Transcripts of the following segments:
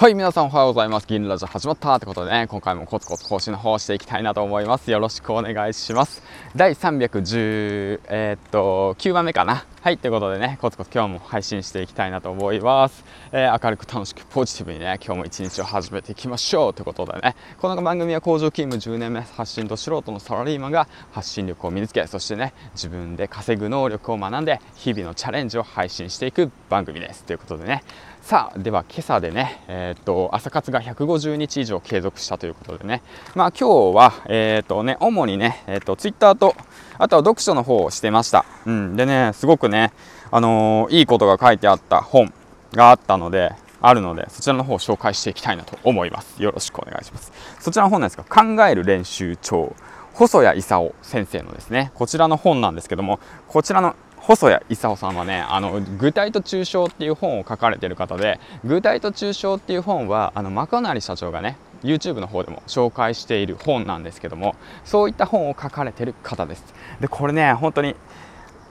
はい、皆さんおはようございます。銀ラジオ始まったってことでね、今回もコツコツ更新の方をしていきたいなと思います。よろしくお願いします。第310、えー、っと、9番目かな。はい、ということでね、コツコツ今日も配信していきたいなと思います。えー、明るく楽しくポジティブにね、今日も一日を始めていきましょうということでね、この番組は工場勤務10年目、発信と素人のサラリーマンが発信力を身につけ、そしてね、自分で稼ぐ能力を学んで、日々のチャレンジを配信していく番組です。ということでね、さあでは今朝でね、えー、っと朝活が150日以上継続したということでね、まあ、今日は、えー、っとね、主にね、えー、っとツイッターとあとは読書の方をしてました、うん、でねすごくね、ね。あのいいことが書いてあった本があったのであるのでそちらの方を紹介していきたいなと思います。よろしくお願いします。そちらの本なんですが考える練習帳細谷勲先生のですね。こちらの本なんですけどもこちらの細谷勲さんはねあの具体と抽象っていう本を書かれている方で具体と抽象っていう本はあのマカナリ社長がね YouTube の方でも紹介している本なんですけどもそういった本を書かれてる方です。でこれね本当に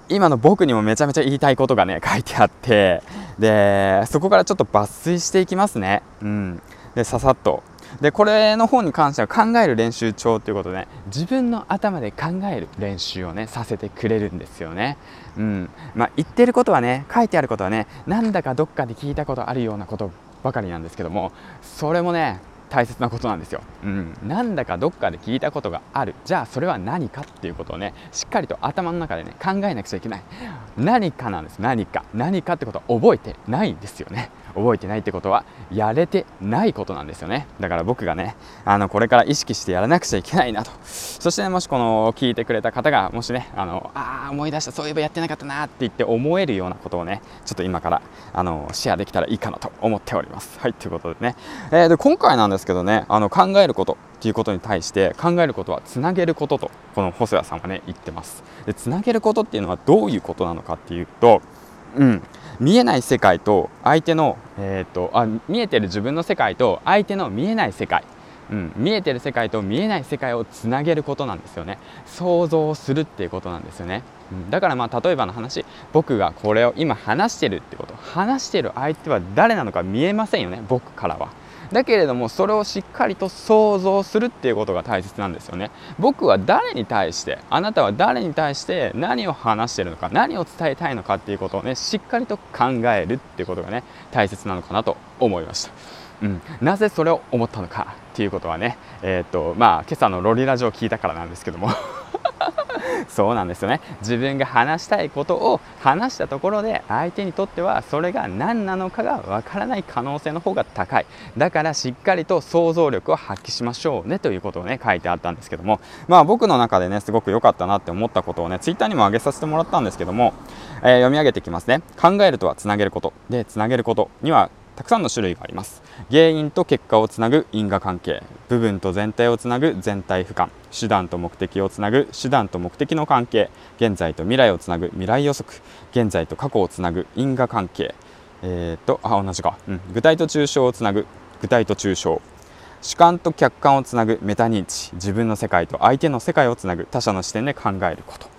今の僕にもめちゃめちゃ言いたいことがね書いてあってでそこからちょっと抜粋していきますね。うん。でささっと。でこれの本に関しては考える練習帳ということで自分の頭で考える練習をねさせてくれるんですよね。うん。まあ、言ってることはね書いてあることはねなんだかどっかで聞いたことあるようなことばかりなんですけどもそれもね大切なことなんですよ、うん、なんだかどっかで聞いたことがある。じゃあそれは何かっていうことをねしっかりと頭の中でね考えなくちゃいけない。何かなんです。何か。何かってことは覚えてないんですよね。覚えてないってことはやれてないことなんですよね。だから僕がねあのこれから意識してやらなくちゃいけないなと。そして、ね、もしこの聞いてくれた方がもしねあのあ思い出したそういえばやってなかったなって言って思えるようなことをねちょっと今からあのシェアできたらいいかなと思っております。はいということでね、えー、で今回なんですですけどねあの考えることっていうことに対して考えることはつなげることとこの細谷さんはね言ってます。でつなげることっていうのはどういうことなのかっていうとうん見えない世界と相手の、えーと、あ見えてる自分の世界と相手の見えない世界、うん、見えてる世界と見えない世界をつなげることなんですよね。想像するっていうことなんですよね、うん、だからまあ例えばの話僕がこれを今話してるってこと話してる相手は誰なのか見えませんよね僕からは。だけれどもそれをしっかりと想像するっていうことが大切なんですよね。僕は誰に対してあなたは誰に対して何を話してるのか何を伝えたいのかっていうことをねしっかりと考えるっていうことがね大切なのかなと思いました。うん、なぜそれを思ったのかっていうことはね、えーとまあ、今朝のロリラジオを聞いたからなんですけども。そうなんですよね。自分が話したいことを話したところで相手にとってはそれが何なのかがわからない可能性の方が高い。だからしっかりと想像力を発揮しましょうねということをね書いてあったんですけども。まあ僕の中でねすごく良かったなって思ったことをねツイッターにも上げさせてもらったんですけども、えー、読み上げていきますね。考えるとはつなげること。でつなげることにはたくさんの種類があります。原因と結果をつなぐ因果関係部分と全体をつなぐ全体俯瞰手段と目的をつなぐ手段と目的の関係現在と未来をつなぐ未来予測現在と過去をつなぐ因果関係。えー、とあ同じか、うん、具体と抽象をつなぐ具体と抽象。主観と客観をつなぐメタ認知。自分の世界と相手の世界をつなぐ他者の視点で考えること。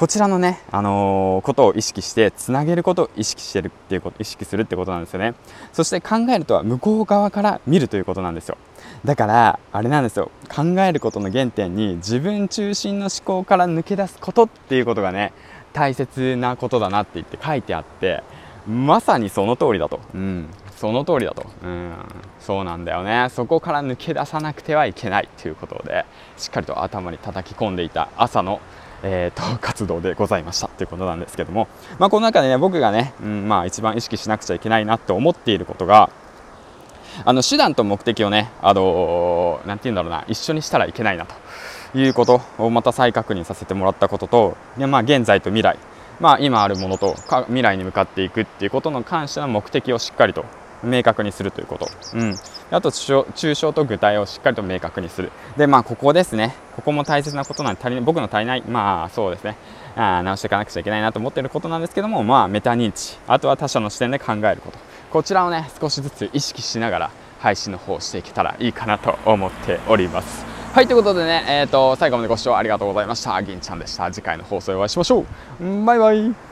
こちらのね、あのー、ことを意識してつなげることを意識してるっていうこと意識するってことなんですよね。そして考えるとは向こう側から見るということなんですよ。だからあれなんですよ。考えることの原点に自分中心の思考から抜け出すことっていうことがね大切なことだなって言って書いてあってまさにその通りだと、うん、その通りだと、うん、そうなんだよね。そこから抜け出さなくてはいけないということでしっかりと頭に叩き込んでいた朝のえーと、活動でございましたということなんですけども、まあ、この中でね僕がね、うんまあ、一番意識しなくちゃいけないなって思っていることがあの手段と目的をね、あのー、て言うんだろうな一緒にしたらいけないなということをまた再確認させてもらったことと、でまあ、現在と未来、まあ、今あるものと未来に向かっていくっていうことの関しての目的をしっかりと明確にするということ、うん、あと抽象と具体をしっかりと明確にする。でまあここですね。ここも大切なことなんで足り僕の足りないまあそうですね。あ直していかなくちゃいけないなと思っていることなんですけどもまあメタ認知。あとは他者の視点で考えること。こちらをね少しずつ意識しながら配信の方をしていけたらいいかなと思っております。はいということでね、えー、と最後までご視聴ありがとうございました。銀ちゃんでした。次回の放送でお会いしましょう。バイバイ。